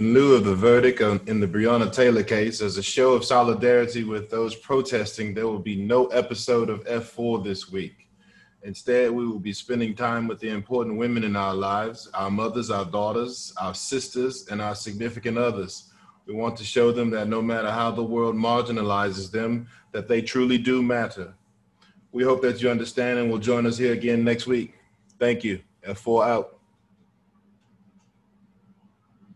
In lieu of the verdict in the Breonna Taylor case, as a show of solidarity with those protesting, there will be no episode of F4 this week. Instead, we will be spending time with the important women in our lives, our mothers, our daughters, our sisters, and our significant others. We want to show them that no matter how the world marginalizes them, that they truly do matter. We hope that you understand and will join us here again next week. Thank you. F4 out.